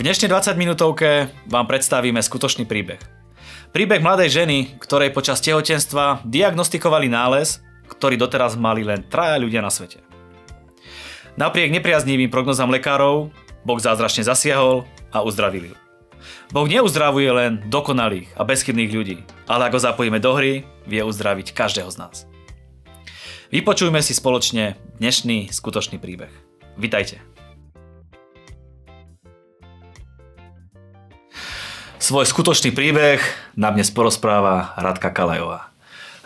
V dnešnej 20 minútovke vám predstavíme skutočný príbeh. Príbeh mladej ženy, ktorej počas tehotenstva diagnostikovali nález, ktorý doteraz mali len traja ľudia na svete. Napriek nepriaznivým prognozám lekárov, Boh zázračne zasiahol a uzdravil ju. Boh neuzdravuje len dokonalých a bezchybných ľudí, ale ako zapojíme do hry, vie uzdraviť každého z nás. Vypočujme si spoločne dnešný skutočný príbeh. Vitajte. Svoj skutočný príbeh nám dnes porozpráva Radka Kalajová.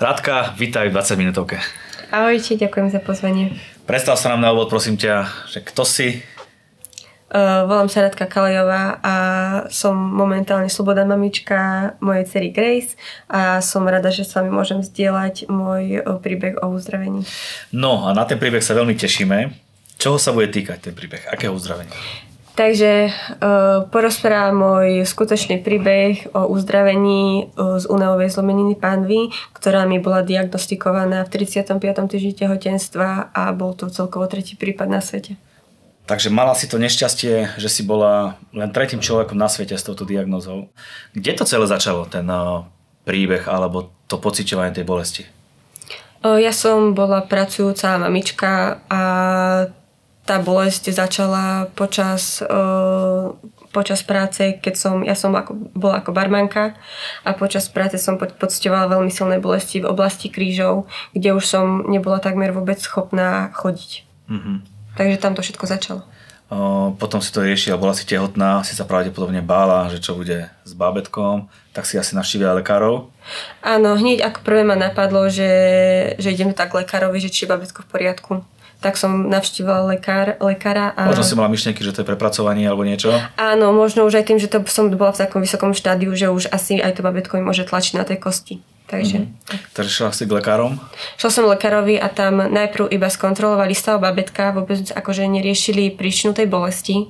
Radka, vítaj v 20 minútovke. Ahojte, ďakujem za pozvanie. Predstav sa nám na úvod, prosím ťa, že kto si? Uh, volám sa Radka Kalajová a som momentálne slobodná mamička mojej cery Grace a som rada, že s vami môžem zdieľať môj príbeh o uzdravení. No a na ten príbeh sa veľmi tešíme. Čoho sa bude týkať ten príbeh? Akého uzdravenia? Takže uh, porozprávam môj skutočný príbeh o uzdravení uh, z únavovej zlomeniny pánvy, ktorá mi bola diagnostikovaná v 35. týždni tehotenstva a bol to celkovo tretí prípad na svete. Takže mala si to nešťastie, že si bola len tretím človekom na svete s touto diagnozou. Kde to celé začalo, ten uh, príbeh alebo to pociťovanie tej bolesti? Ja som bola pracujúca mamička a tá bolesť začala počas, uh, počas práce, keď som, ja som ako, bola ako barmanka a počas práce som pocitovala veľmi silné bolesti v oblasti krížov, kde už som nebola takmer vôbec schopná chodiť. Mm-hmm. Takže tam to všetko začalo. Potom si to riešila, bola si tehotná, si sa pravdepodobne bála, že čo bude s bábetkom, tak si asi navštívila lekárov. Áno, hneď ako prvé ma napadlo, že, že idem tak lekárovi, že či je bábetko v poriadku tak som navštívila lekár, lekára. A... Možno si mala myšlienky, že to je prepracovanie alebo niečo? Áno, možno už aj tým, že to som bola v takom vysokom štádiu, že už asi aj to babetko mi môže tlačiť na tej kosti. Takže, mm-hmm. Takže šla si k lekárom? Šla som lekárovi a tam najprv iba skontrolovali stav babetka, vôbec akože neriešili príčinu tej bolesti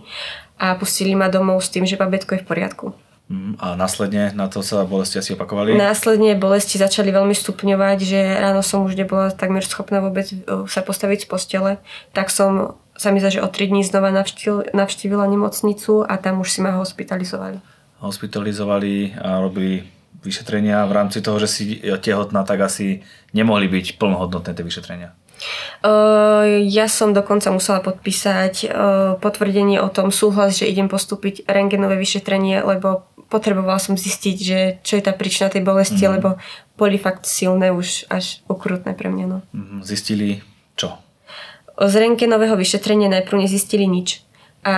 a pustili ma domov s tým, že babetko je v poriadku. Mm, a následne na to sa bolesti asi opakovali? Následne bolesti začali veľmi stupňovať, že ráno som už nebola takmer schopná vôbec e, sa postaviť z postele, tak som sa mi zdá, že o 3 dní znova navštívila, navštívila nemocnicu a tam už si ma hospitalizovali. Hospitalizovali a robili vyšetrenia v rámci toho, že si tehotná, tak asi nemohli byť plnohodnotné tie vyšetrenia. Uh, ja som dokonca musela podpísať uh, potvrdenie o tom súhlas, že idem postúpiť rengenové vyšetrenie, lebo potrebovala som zistiť, že čo je tá príčina tej bolesti, mm-hmm. lebo boli fakt silné už až okrutné pre mňa. No. Mm-hmm. Zistili čo? Z rengenového vyšetrenia najprv nezistili nič. A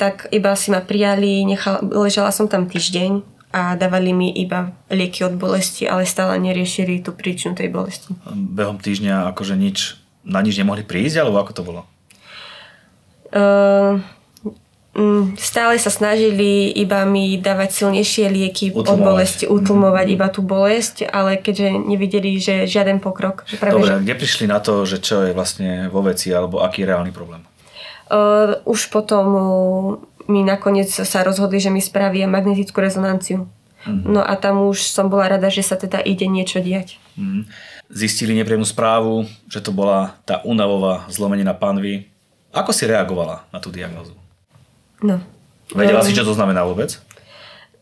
tak iba si ma prijali, nechala, ležala som tam týždeň a dávali mi iba lieky od bolesti, ale stále neriešili tú príčinu tej bolesti. Behom týždňa akože nič, na nič nemohli prísť, alebo ako to bolo? Uh, stále sa snažili iba mi dávať silnejšie lieky utlmovať. od bolesti, utlmovať mm. iba tú bolesť, ale keďže nevideli, že žiaden pokrok. Že práve, Dobre, že... kde prišli na to, že čo je vlastne vo veci, alebo aký je reálny problém? Uh, už potom uh, mi nakoniec sa rozhodli, že mi spravia magnetickú rezonanciu. Mm-hmm. No a tam už som bola rada, že sa teda ide niečo diať. Mm-hmm. Zistili nepríjemnú správu, že to bola tá únavová zlomenina panvy. Ako si reagovala na tú diagnozu? No. Vedela no. si, čo to znamená vôbec?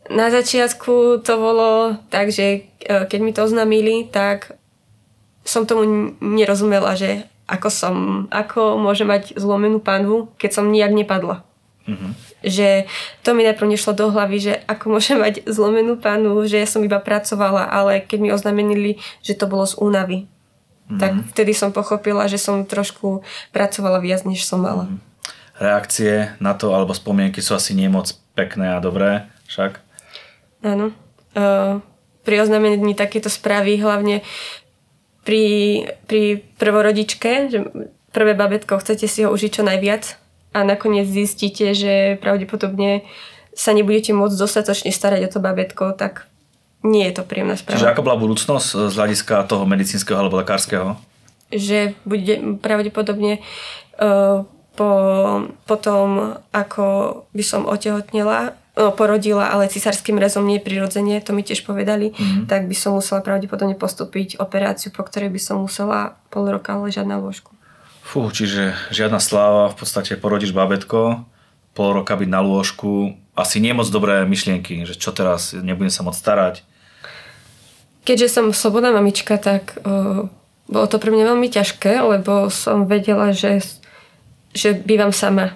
Na začiatku to bolo tak, že e, keď mi to oznámili, tak som tomu nerozumela, že ako som, ako môže mať zlomenú panvu, keď som nijak nepadla. Mm-hmm. Že to mi najprv nešlo do hlavy, že ako môžem mať zlomenú panu, že ja som iba pracovala, ale keď mi oznamenili, že to bolo z únavy, mm-hmm. tak vtedy som pochopila, že som trošku pracovala viac, než som mala. Mm-hmm. Reakcie na to alebo spomienky sú asi nie moc pekné a dobré, však? Áno. Uh, pri oznamenení takéto správy hlavne pri, pri prvorodičke, že prvé babetko chcete si ho užiť čo najviac, a nakoniec zistíte, že pravdepodobne sa nebudete môcť dostatočne starať o to babetko, tak nie je to príjemná správa. Čiže ako bola budúcnosť z hľadiska toho medicínskeho alebo lekárskeho? Že bude pravdepodobne uh, po, po tom, ako by som otehotnila, no, porodila, ale cisárským rezom nie prirodzene, to mi tiež povedali, mm-hmm. tak by som musela pravdepodobne postúpiť operáciu, po ktorej by som musela pol roka ležať na lôžku. Fú, čiže žiadna sláva, v podstate porodíš babetko, pol roka byť na lôžku, asi nie moc dobré myšlienky, že čo teraz, nebudem sa moc starať. Keďže som slobodná mamička, tak uh, bolo to pre mňa veľmi ťažké, lebo som vedela, že, že bývam sama.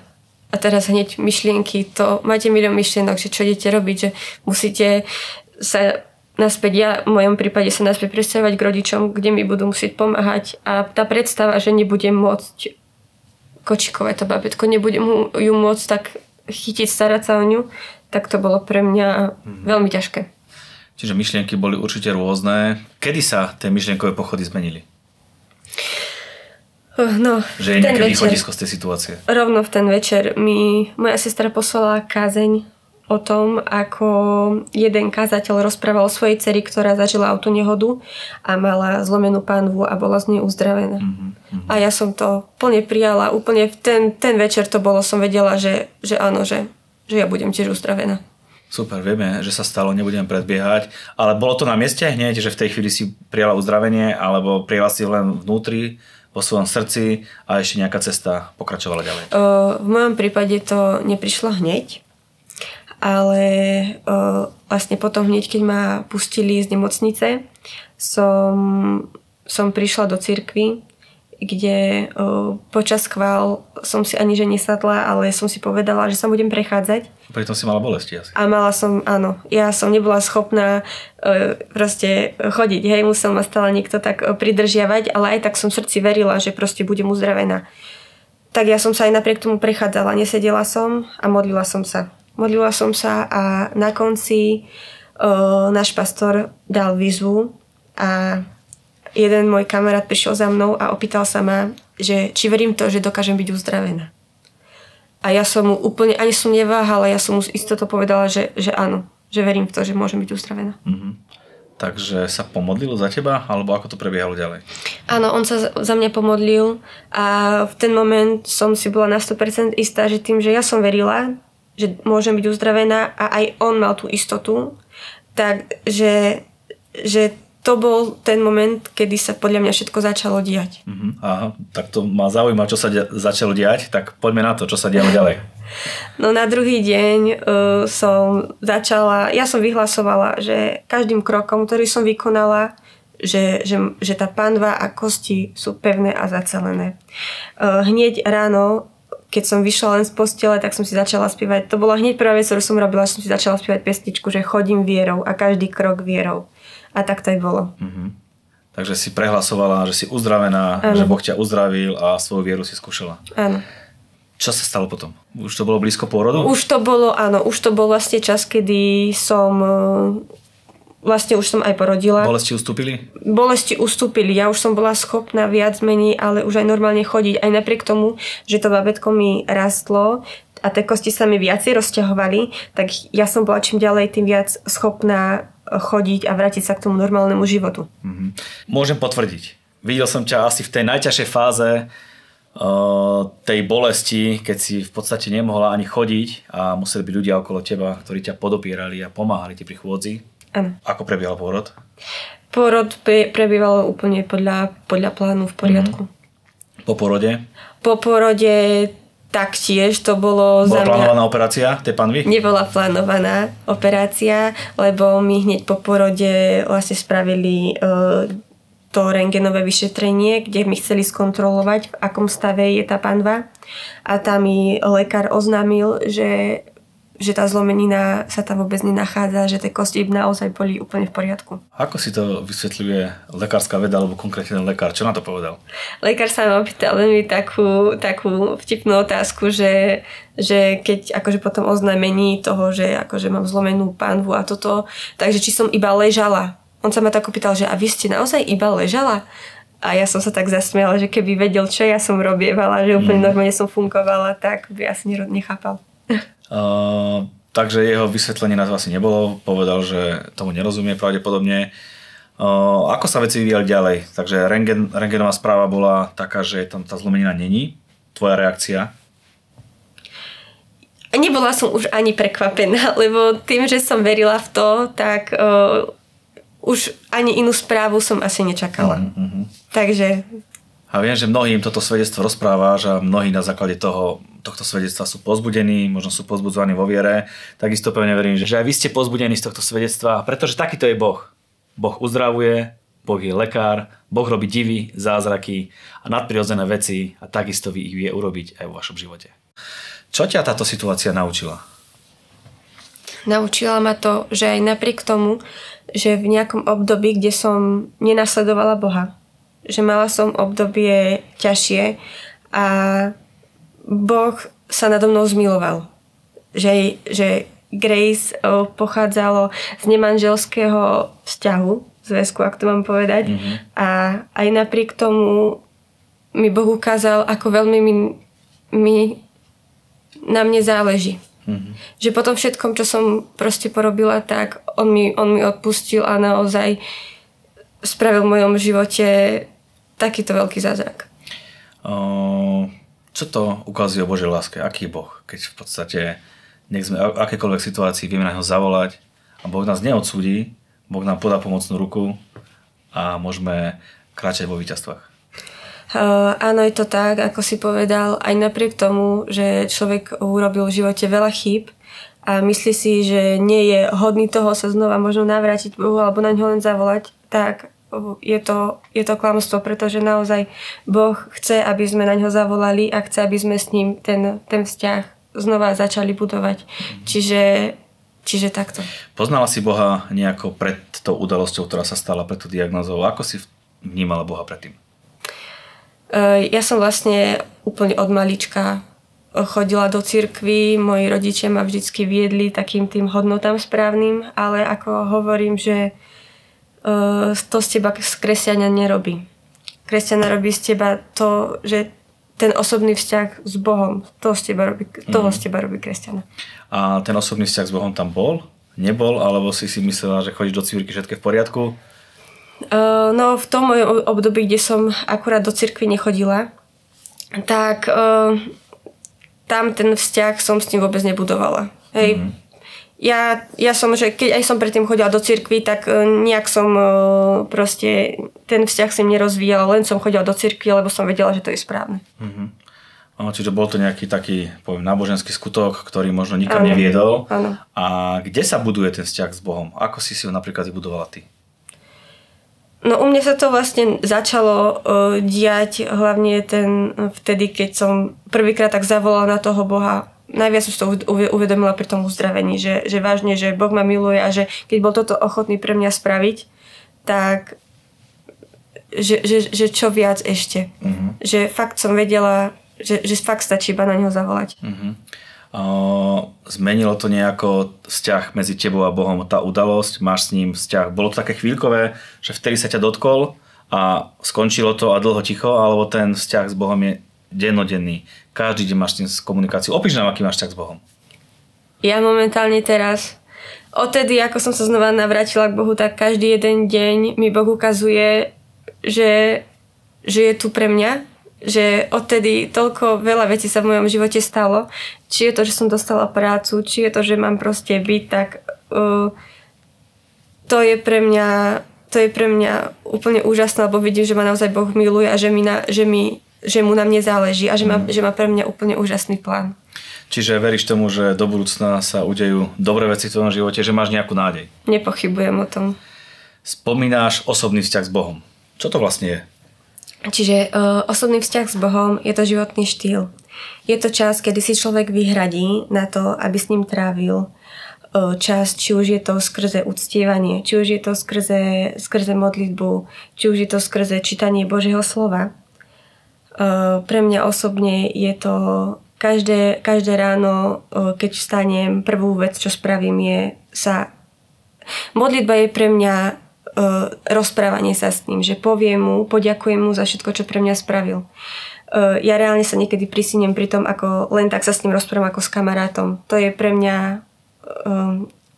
A teraz hneď myšlienky, to máte milión myšlienok, že čo idete robiť, že musíte sa naspäť, ja v mojom prípade sa naspäť predstavovať k rodičom, kde mi budú musieť pomáhať a tá predstava, že nebudem môcť kočikovať to babetko, nebudem ju môcť tak chytiť, starať sa o ňu, tak to bolo pre mňa mm-hmm. veľmi ťažké. Čiže myšlienky boli určite rôzne. Kedy sa tie myšlienkové pochody zmenili? No, že je nejaké východisko z tej situácie. Rovno v ten večer mi moja sestra poslala kázeň o tom, ako jeden kázateľ rozprával o svojej ceri, ktorá zažila autonehodu a mala zlomenú pánvu a bola z nej uzdravená. Mm-hmm. A ja som to plne prijala. Úplne ten, ten večer to bolo, som vedela, že, že áno, že, že ja budem tiež uzdravená. Super, vieme, že sa stalo, nebudem predbiehať. Ale bolo to na mieste hneď, že v tej chvíli si prijala uzdravenie, alebo prijala si len vnútri, vo svojom srdci a ešte nejaká cesta pokračovala ďalej? v mojom prípade to neprišlo hneď ale uh, vlastne potom hneď, keď ma pustili z nemocnice, som, som prišla do cirkvy, kde uh, počas chvál som si ani že nesadla, ale som si povedala, že sa budem prechádzať. Pritom si mala bolesti asi. A mala som, áno, ja som nebola schopná uh, proste chodiť, hej, musel ma stále niekto tak uh, pridržiavať, ale aj tak som v srdci verila, že proste budem uzdravená. Tak ja som sa aj napriek tomu prechádzala, nesedela som a modlila som sa. Modlila som sa a na konci uh, náš pastor dal výzvu a jeden môj kamarát prišiel za mnou a opýtal sa ma, že či verím to, že dokážem byť uzdravená. A ja som mu úplne, ani som neváhala, ja som mu istoto povedala, že, že áno, že verím v to, že môžem byť uzdravená. Mm-hmm. Takže sa pomodlil za teba, alebo ako to prebiehalo ďalej? Áno, on sa za mňa pomodlil a v ten moment som si bola na 100% istá, že tým, že ja som verila, že môžem byť uzdravená a aj on mal tú istotu, takže že to bol ten moment, kedy sa podľa mňa všetko začalo diať. Uh-huh. Aha, tak to ma zaujíma, čo sa de- začalo diať, tak poďme na to, čo sa dialo ďalej. No na druhý deň uh, som začala, ja som vyhlasovala, že každým krokom, ktorý som vykonala, že, že, že tá panva a kosti sú pevné a zacelené. Uh, hneď ráno keď som vyšla len z postele, tak som si začala spievať. To bola hneď prvá vec, ktorú som robila, že som si začala spievať pesničku, že chodím vierou a každý krok vierou. A tak to aj bolo. Mm-hmm. Takže si prehlasovala, že si uzdravená, ano. že Boh ťa uzdravil a svoju vieru si skúšala. Áno. Čo sa stalo potom? Už to bolo blízko pôrodu? Už to bolo, áno, už to bol vlastne čas, kedy som vlastne už som aj porodila. Bolesti ustúpili? Bolesti ustúpili. Ja už som bola schopná viac menej, ale už aj normálne chodiť. Aj napriek tomu, že to babetko mi rastlo a tie kosti sa mi viacej rozťahovali, tak ja som bola čím ďalej tým viac schopná chodiť a vrátiť sa k tomu normálnemu životu. Mm-hmm. Môžem potvrdiť. Videl som ťa asi v tej najťažšej fáze uh, tej bolesti, keď si v podstate nemohla ani chodiť a museli byť ľudia okolo teba, ktorí ťa podopierali a pomáhali ti pri chôdzi. Ano. Ako prebiehal pôrod? Pôrod pre, prebieval úplne podľa, podľa plánu v poriadku. Mm-hmm. Po porode? Po porode taktiež to bolo Bola za mňa... plánovaná operácia tej panvy? Nebola plánovaná operácia, lebo my hneď po porode vlastne spravili uh, to rengenové vyšetrenie, kde mi chceli skontrolovať, v akom stave je tá panva. A tam mi lekár oznámil, že že tá zlomenina sa tam vôbec nenachádza, že tie kosti naozaj boli úplne v poriadku. Ako si to vysvetľuje lekárska veda alebo konkrétne ten lekár? Čo na to povedal? Lekár sa ma opýtal veľmi takú, takú vtipnú otázku, že, že keď akože potom oznámení toho, že akože mám zlomenú pánvu a toto, takže či som iba ležala. On sa ma tak opýtal, že a vy ste naozaj iba ležala? A ja som sa tak zasmiala, že keby vedel, čo ja som robievala, že úplne mm. normálne som fungovala, tak by asi nechápal. Uh, takže jeho vysvetlenie nás asi nebolo. Povedal, že tomu nerozumie pravdepodobne. Uh, ako sa veci vyvíjali ďalej? Takže rengen, rengenová správa bola taká, že tam tá zlomenina není. Tvoja reakcia? Nebola som už ani prekvapená, lebo tým, že som verila v to, tak uh, už ani inú správu som asi nečakala. Uh-huh. Takže... A viem, že mnohým toto svedectvo rozpráva, že mnohí na základe toho tohto svedectva sú pozbudení, možno sú pozbudzovaní vo viere, takisto pevne verím, že aj vy ste pozbudení z tohto svedectva, pretože takýto je Boh. Boh uzdravuje, Boh je lekár, Boh robí divy, zázraky a nadprirodzené veci a takisto vy ich vie urobiť aj vo vašom živote. Čo ťa táto situácia naučila? Naučila ma to, že aj napriek tomu, že v nejakom období, kde som nenasledovala Boha, že mala som obdobie ťažšie a Boh sa nado mnou zmiloval. Že, že Grace pochádzalo z nemanželského vzťahu, zväzku, ak to mám povedať. Mm-hmm. A aj napriek tomu mi Boh ukázal, ako veľmi mi, mi na mne záleží. Mm-hmm. Že po tom všetkom, čo som proste porobila, tak on mi, on mi odpustil a naozaj spravil v mojom živote takýto veľký zázrak. Uh, čo to ukazuje o Božej láske? Aký je Boh? Keď v podstate nech sme v akékoľvek situácii vieme na neho zavolať a Boh nás neodsúdi, Boh nám podá pomocnú ruku a môžeme kráčať vo víťazstvách. Uh, áno, je to tak, ako si povedal, aj napriek tomu, že človek urobil v živote veľa chýb a myslí si, že nie je hodný toho sa znova možno navrátiť Bohu alebo na ňo len zavolať, tak je to, je to klamstvo, pretože naozaj Boh chce, aby sme na ňo zavolali a chce, aby sme s ním ten, ten vzťah znova začali budovať. Čiže, čiže takto. Poznala si Boha nejako pred tou udalosťou, ktorá sa stala pred tú diagnózou? Ako si vnímala Boha predtým? E, ja som vlastne úplne od malička chodila do cirkvy, moji rodičia ma vždycky viedli takým tým hodnotám správnym, ale ako hovorím, že to z teba kresťania nerobí. Kresťana robí z teba to, že ten osobný vzťah s Bohom, to z teba robí, toho mm. z teba robí kresťana. A ten osobný vzťah s Bohom tam bol? Nebol? Alebo si si myslela, že chodíš do círky, všetko v poriadku? Uh, no v tom mojom období, kde som akurát do cirkvi nechodila, tak uh, tam ten vzťah som s ním vôbec nebudovala. Hej. Mm-hmm. Ja, ja som, že keď aj som predtým chodila do cirkvi, tak uh, nejak som uh, proste ten vzťah si nerozvíjala, len som chodila do cirkvi, lebo som vedela, že to je správne. Mm-hmm. Čiže bol to nejaký taký, poviem, náboženský skutok, ktorý možno nikam ano. neviedol. Ano. A kde sa buduje ten vzťah s Bohom? Ako si si ho napríklad vybudovala ty? No u mňa sa to vlastne začalo uh, diať hlavne ten vtedy, keď som prvýkrát tak zavolala na toho Boha. Najviac som to uvedomila pri tom uzdravení, že, že vážne, že Boh ma miluje a že keď bol toto ochotný pre mňa spraviť, tak že, že, že čo viac ešte. Uh-huh. Že fakt som vedela, že, že fakt stačí iba na neho zavolať. Uh-huh zmenilo to nejako vzťah medzi tebou a Bohom, tá udalosť, máš s ním vzťah. Bolo to také chvíľkové, že vtedy sa ťa dotkol a skončilo to a dlho ticho, alebo ten vzťah s Bohom je dennodenný. Každý deň máš s komunikáciu. Opíš nám, aký máš vzťah s Bohom. Ja momentálne teraz, odtedy, ako som sa znova navrátila k Bohu, tak každý jeden deň mi Boh ukazuje, že, že je tu pre mňa, že odtedy toľko veľa vecí sa v mojom živote stalo. Či je to, že som dostala prácu, či je to, že mám proste byť, tak uh, to je pre mňa to je pre mňa úplne úžasné, lebo vidím, že ma naozaj Boh miluje a že, mi na, že, mi, že mu na mne záleží a že má, mm. že má pre mňa úplne úžasný plán. Čiže veríš tomu, že do budúcna sa udejú dobré veci v tvojom živote, že máš nejakú nádej? Nepochybujem o tom. Spomínáš osobný vzťah s Bohom. Čo to vlastne je? Čiže uh, osobný vzťah s Bohom je to životný štýl. Je to čas, kedy si človek vyhradí na to, aby s ním trávil uh, čas, či už je to skrze uctievanie, či už je to skrze, skrze modlitbu, či už je to skrze čítanie Božieho slova. Uh, pre mňa osobne je to každé, každé ráno, uh, keď vstanem, prvú vec, čo spravím je sa... Modlitba je pre mňa uh, rozprávanie sa s ním, že poviem mu, poďakujem mu za všetko, čo pre mňa spravil. Ja reálne sa niekedy prisíniem pri tom, ako len tak sa s ním rozprávam ako s kamarátom. To je pre mňa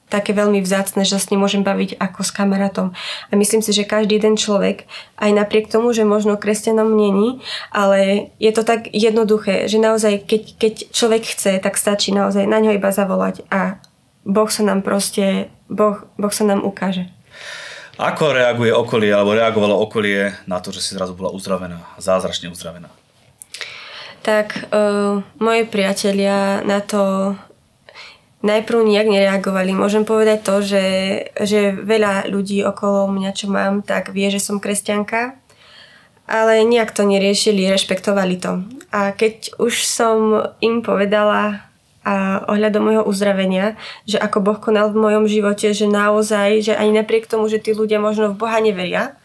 také veľmi vzácne, že sa s ním môžem baviť ako s kamarátom. A myslím si, že každý jeden človek, aj napriek tomu, že možno kresťanom není, ale je to tak jednoduché, že naozaj, keď, keď človek chce, tak stačí naozaj na ňo iba zavolať a Boh sa nám proste, Boh, boh sa nám ukáže. Ako reaguje okolie, alebo reagovalo okolie na to, že si zrazu bola uzdravená, zázračne uzdravená? Tak uh, moji priatelia na to najprv nejak nereagovali. Môžem povedať to, že, že veľa ľudí okolo mňa, čo mám, tak vie, že som kresťanka, ale nejak to neriešili, rešpektovali to. A keď už som im povedala a ohľadom môjho uzdravenia, že ako Boh konal v mojom živote, že naozaj, že ani napriek tomu, že tí ľudia možno v Boha neveria,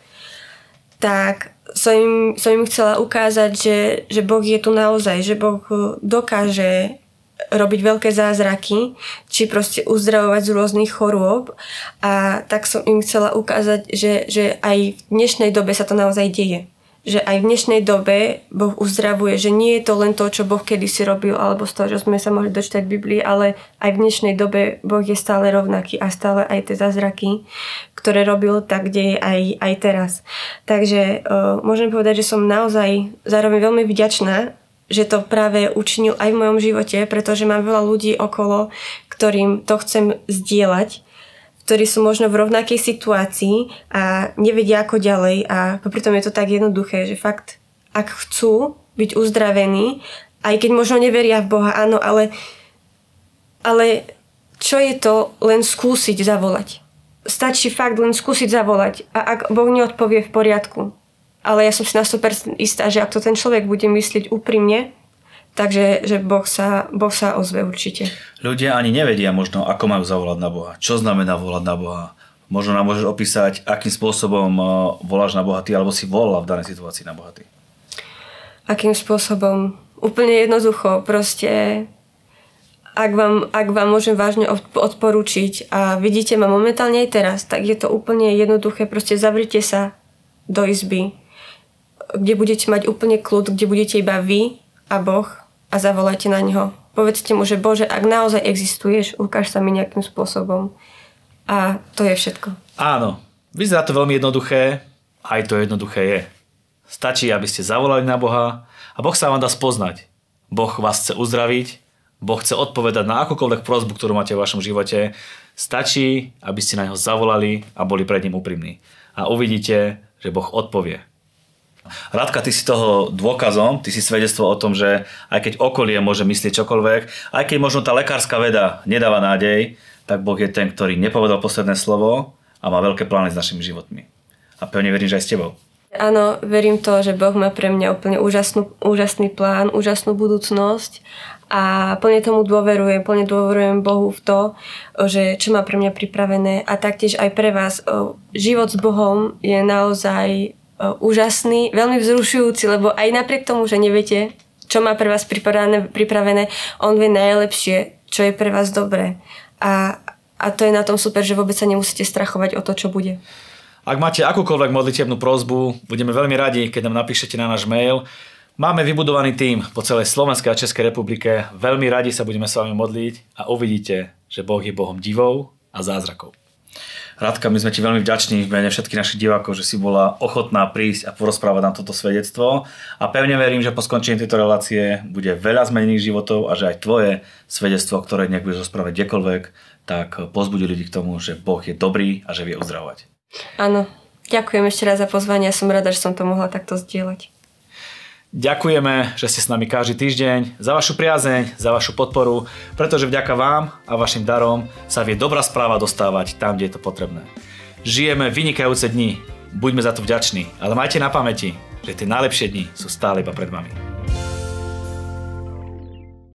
tak som im, som im chcela ukázať, že, že Boh je tu naozaj, že Boh dokáže robiť veľké zázraky, či proste uzdravovať z rôznych chorôb a tak som im chcela ukázať, že, že aj v dnešnej dobe sa to naozaj deje že aj v dnešnej dobe Boh uzdravuje, že nie je to len to, čo Boh kedysi robil, alebo z toho, že sme sa mohli dočítať v Biblii, ale aj v dnešnej dobe Boh je stále rovnaký a stále aj tie zázraky, ktoré robil, tak deje aj, aj teraz. Takže uh, môžem povedať, že som naozaj zároveň veľmi vďačná, že to práve učinil aj v mojom živote, pretože mám veľa ľudí okolo, ktorým to chcem zdieľať ktorí sú možno v rovnakej situácii a nevedia ako ďalej a pritom je to tak jednoduché, že fakt, ak chcú byť uzdravení, aj keď možno neveria v Boha, áno, ale, ale čo je to len skúsiť zavolať? Stačí fakt len skúsiť zavolať a ak Boh neodpovie v poriadku, ale ja som si na 100% istá, že ak to ten človek bude myslieť úprimne, Takže že boh, sa, boh sa ozve určite. Ľudia ani nevedia možno, ako majú zavolať na Boha. Čo znamená volať na Boha? Možno nám môžeš opísať, akým spôsobom uh, voláš na Boha ty, alebo si volala v danej situácii na Boha ty. Akým spôsobom? Úplne jednoducho. Proste ak vám, ak vám môžem vážne odporúčiť a vidíte ma momentálne aj teraz, tak je to úplne jednoduché. Proste zavrite sa do izby, kde budete mať úplne kľud, kde budete iba vy a Boh a zavolajte na Neho. Povedzte mu, že Bože, ak naozaj existuješ, ukáž sa mi nejakým spôsobom. A to je všetko. Áno, vyzerá to veľmi jednoduché, aj to jednoduché je. Stačí, aby ste zavolali na Boha a Boh sa vám dá spoznať. Boh vás chce uzdraviť, Boh chce odpovedať na akúkoľvek prozbu, ktorú máte v vašom živote. Stačí, aby ste na neho zavolali a boli pred ním úprimní. A uvidíte, že Boh odpovie. Radka, ty si toho dôkazom, ty si svedectvo o tom, že aj keď okolie môže myslieť čokoľvek, aj keď možno tá lekárska veda nedáva nádej, tak Boh je ten, ktorý nepovedal posledné slovo a má veľké plány s našimi životmi. A pevne verím, že aj s tebou. Áno, verím to, že Boh má pre mňa úplne úžasnú, úžasný plán, úžasnú budúcnosť a plne tomu dôverujem, plne dôverujem Bohu v to, že čo má pre mňa pripravené a taktiež aj pre vás. Život s Bohom je naozaj úžasný, veľmi vzrušujúci, lebo aj napriek tomu, že neviete, čo má pre vás pripravené, pripravené on vie najlepšie, čo je pre vás dobré. A, a to je na tom super, že vôbec sa nemusíte strachovať o to, čo bude. Ak máte akúkoľvek modlitebnú prozbu, budeme veľmi radi, keď nám napíšete na náš mail. Máme vybudovaný tým po celej Slovenskej a Českej republike. Veľmi radi sa budeme s vami modliť a uvidíte, že Boh je Bohom divov a zázrakov. Radka, my sme ti veľmi vďační v mene všetkých našich divákov, že si bola ochotná prísť a porozprávať nám toto svedectvo a pevne verím, že po skončení tejto relácie bude veľa zmenených životov a že aj tvoje svedectvo, ktoré nech budeš rozprávať kdekoľvek, tak pozbudí ľudí k tomu, že Boh je dobrý a že vie uzdravovať. Áno, ďakujem ešte raz za pozvanie, som rada, že som to mohla takto zdieľať. Ďakujeme, že ste s nami každý týždeň, za vašu priazeň, za vašu podporu, pretože vďaka vám a vašim darom sa vie dobrá správa dostávať tam, kde je to potrebné. Žijeme vynikajúce dni, buďme za to vďační, ale majte na pamäti, že tie najlepšie dni sú stále iba pred vami.